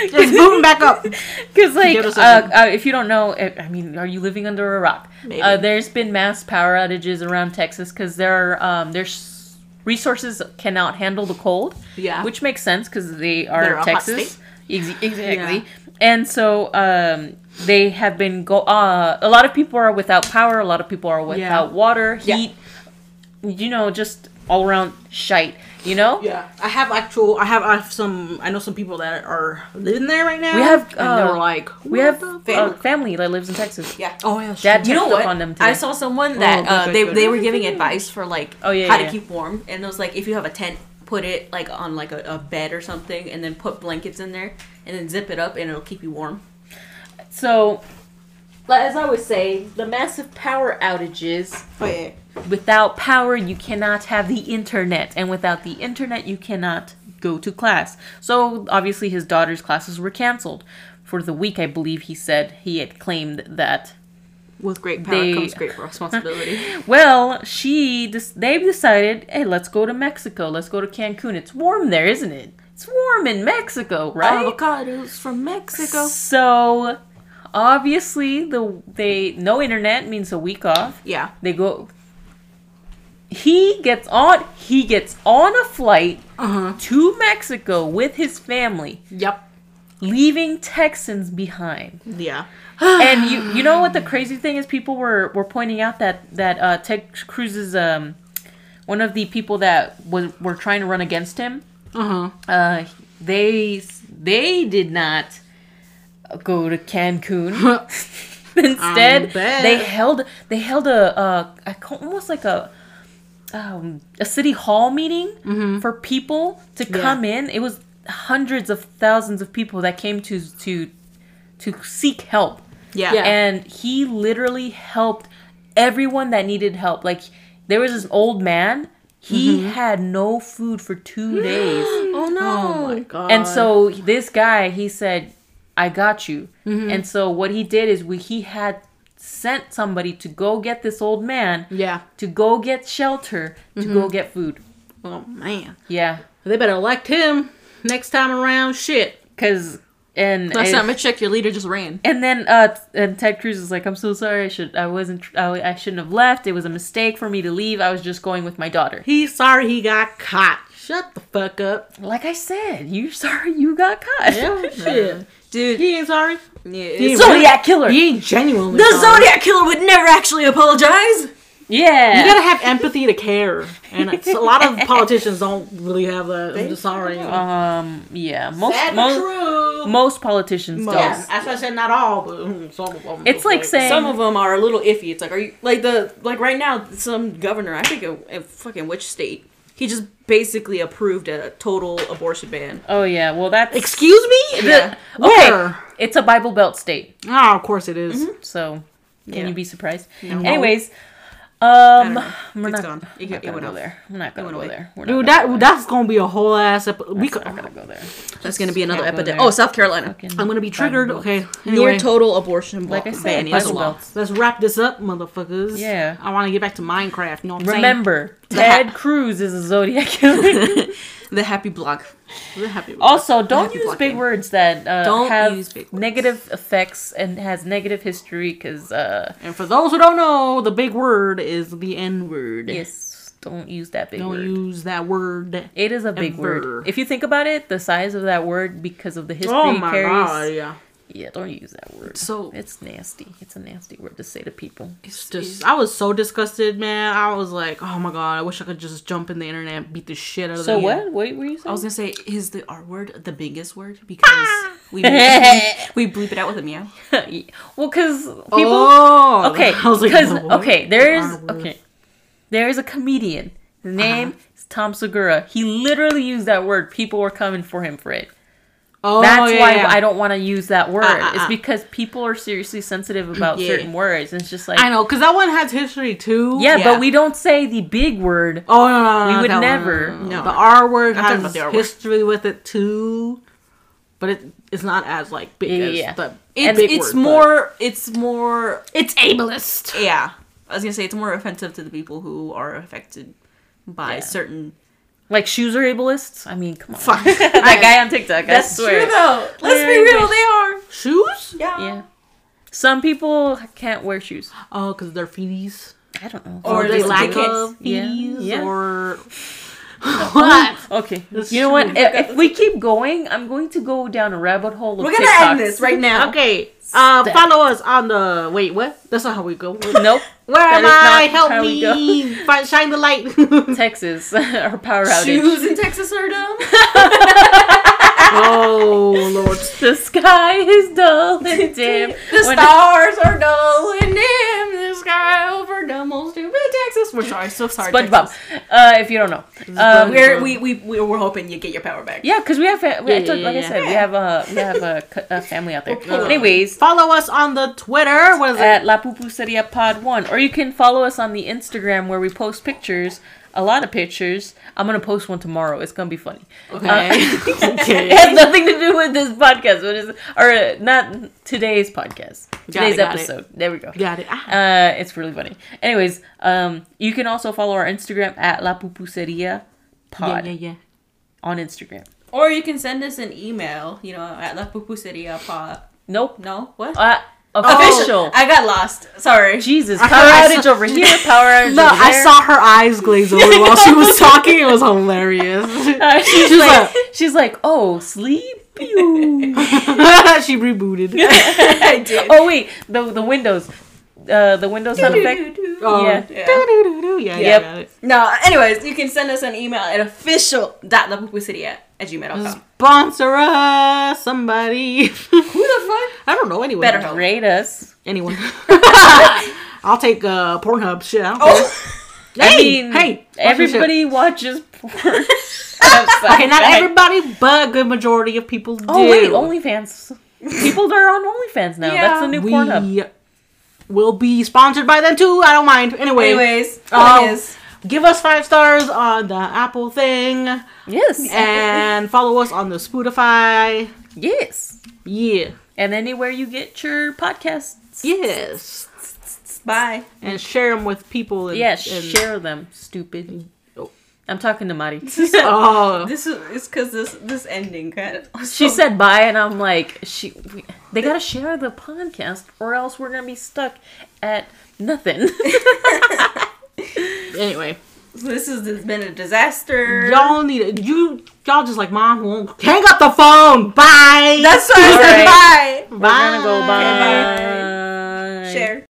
Just booting back up. Because like, uh, uh, if you don't know, I I mean, are you living under a rock? Maybe. Uh, there's been mass power outages around Texas because there are um, there's resources cannot handle the cold. Yeah. which makes sense because they are They're Texas. Exactly. Yeah. And so um, they have been go. Uh, a lot of people are without power. A lot of people are without water, Yeah. heat. You know, just all around shite. You know. Yeah, I have actual. I have, I have some. I know some people that are living there right now. We have, and they're like, We have family. fuck?" family that lives in Texas. Yeah. Oh yeah, Dad You know what? on them today. I saw someone that good, uh, good, they good. they were giving advice for like Oh, yeah, how yeah, to keep warm, and it was like if you have a tent, put it like on like a, a bed or something, and then put blankets in there, and then zip it up, and it'll keep you warm. So, like, as I would say, the massive power outages. Oh, yeah. Without power, you cannot have the internet, and without the internet, you cannot go to class. So, obviously, his daughter's classes were canceled for the week. I believe he said he had claimed that. With great power They- comes great responsibility. Well, she des- they've decided, hey, let's go to Mexico. Let's go to Cancun. It's warm there, isn't it? It's warm in Mexico, right? Avocados from Mexico. So, obviously, the they no internet means a week off. Yeah. They go. He gets on. He gets on a flight Uh-huh. to Mexico with his family, Yep. leaving Texans behind. Yeah. and you you know what the crazy thing is? People were were pointing out that that uh, Ted Cruz's um one of the people that was were trying to run against him. Uh huh. Uh, they they did not go to Cancun. Instead, they held they held a, a, a almost like a um, a city hall meeting for people to come in. It was hundreds of thousands of people that came to to to seek help. Yeah. Yeah. And he literally helped everyone that needed help. Like there was this old man. He had no food for two days. Oh no. Oh my god. And so this guy, he said, "I got you." And so what he did is we he had sent somebody to go get this old man, Yeah. to go get shelter, to go get food. Oh man. Yeah, They better elect him next time around. Shit. because and Last time I checked, your leader just ran. And then uh and Ted Cruz is like, I'm so sorry. I should I wasn't I, I shouldn't have left. It was a mistake for me to leave. I was just going with my daughter. He's sorry he got caught. Shut the fuck up. Like I said, you're sorry you got caught. Yeah, shit. Dude, He ain't sorry. yeah, He ain't Zodiac killer. He ain't genuinely the sorry. Zodiac killer would never actually apologize. Yeah. You gotta have empathy to care, and it's, a lot of politicians don't really have that. I'm just sorry. um yeah. Most Sad most true. most politicians Most. don't. Yeah, that's why I said not all, but mm, some of them. It's like saying Some of them are a little iffy. It's like, are you like the like right now? Some governor, I think, in, in fucking which state, he just basically approved a total abortion ban. Oh yeah, well that's Excuse me. Yeah. okay. Where? It's a Bible Belt state, Oh, of course it is. so can Yeah. you be surprised? No. Anyways, um, we're It's not, gone. It, not it went go there. We're not gonna go away. there. We're not Dude, that go that's gonna be a whole ass. Ep- we We're could. not gonna go there. That's gonna be another epidemic. Oh, South Carolina. I'm gonna be triggered. Bible Okay. Near total abortion Like I ban. said, Bible law. Let's wrap this up, motherfuckers. Yeah. I want to get back to Minecraft. You know what I'm Remember, The Ted ha- Cruz is a Zodiac killer. The happy block. We're happy. with also, don't use block big game. words that uh, Don't have use big words. negative effects and has negative history. Because uh. And for those who don't know, the big word is the N word. yes, don't use that big Don't word. use that word. It is a big Ever. word. If you think about it, the size of that word because of the history Oh my carries. god, yeah. Yeah, don't use that word. So- it's nasty. It's a nasty word to say to people. It's Just, I was so disgusted, man. I was like, oh my god, I wish I could just jump in the internet and beat the shit out of So them. what? What were you saying? I was gonna say, is the R word the biggest word because we, we we bleep it out with a meow. well, because people. Oh, okay, I was like, because okay, there's The okay, there's a comedian. Uh-huh. His name is Tom Segura. He literally used that word. People were coming for him for it. Oh, That's yeah, why yeah. I don't want to use that word. uh, it's uh. because people are seriously sensitive about Yeah. certain words. And it's just like, I know, because that one has history too. yeah, Yeah. but we don't say the big word. Oh no, no, no, We would that one. never. No. The R word I'm has about the word. history with it too, but it it's not as like big Yeah, as yeah. the It's big it's word, but more it's more it's ableist. yeah. I was gonna say it's more offensive to the people who are affected by Yeah. certain. Like shoes are ableists. I mean, come on. Fuck. that guy on TikTok. I swear. though. Let's be real, they are. Shoes? Yeah. Yeah. Some people can't wear shoes. Oh, because they're feeties. I don't know. Or Or they they lack can't- of yeah, yeah. or what? Okay. That's you know what? If, if we keep going, I'm going to go down a rabbit hole We're gonna TikToks. end this right now. Okay, uh, follow us on the. Wait, what? That's not how we go. Nope. Where That am I? Help how we go. me! Find, shine the light. Texas, our power outage. Shoes in Texas are dumb. Oh lord. The sky is dull and dim. The stars are dull and dim. The sky over dumb old stupid Texas. We're sorry, so sorry. SpongeBob. Uh, if you don't know, Uh, we're, we we we were hoping you get your power back. yeah, because we have, fa- we, Yeah, I told- yeah, like I yeah. said, we have a we have a, a family out there. pull Anyways, Follow us on the Twitter. What is it? at La Pupuseria Pod One, or you can follow us on the Instagram where we post pictures, a lot of pictures. I'm gonna post one tomorrow. It's gonna be funny. Okay. It okay. has nothing to do with this podcast, but it's, or uh, not today's podcast. Today's got it. episode. There we go. Got it. Ah. Uh, it's really funny. Anyways, um, you can also follow our Instagram at La Pupuseria Yeah, Pod yeah, yeah. on Instagram. Or you can send us an email, you know, at La Pupuseria pod. Nope. No? What? Uh, Oh, official. I got lost. Sorry. Jesus, power outage over here, power outage No, over I saw her eyes glaze over while she was talking. It was hilarious. Uh, she's, She's like, like- she's like, oh, sleep she rebooted. I did. oh wait, the the windows, uh, the Windows sound effect. Oh, Yeah. Yeah. Yeah, yeah, Yep. got. No, anyways, you can send us an email at official.lapupuseria at gmail.com. Sponsor us, somebody. Who the fuck? I don't know. Anyone. Better help. Rate us. Anyone. I'll take uh, Pornhub shit. I don't care. Oh, I Hey, mean, hey, watch everybody watches porn. Okay, not everybody, but a good majority of people do. Oh wait, OnlyFans. People are on OnlyFans now. Yeah. That's the new Pornhub. we Pornhub. will be sponsored by them too. I don't mind. Anyway, anyways, um, is, give us five stars on the Apple thing Yes. and follow us on the Spotify. yes. Yeah. And anywhere you get your podcasts. Yes. Bye. and share them with people. And, Yeah, and- share them, stupid. Oh. I'm talking to Mari. Oh, This is it's because this this ending kind of. She said bye, and I'm like, she. We, they gotta share the podcast, or else we're gonna be stuck at nothing. anyway, "This has been a disaster." y'all need it. You y'all just like mom won't hang up the phone. Bye. That's why I said Alright. bye. We're gonna go bye. Okay, Share.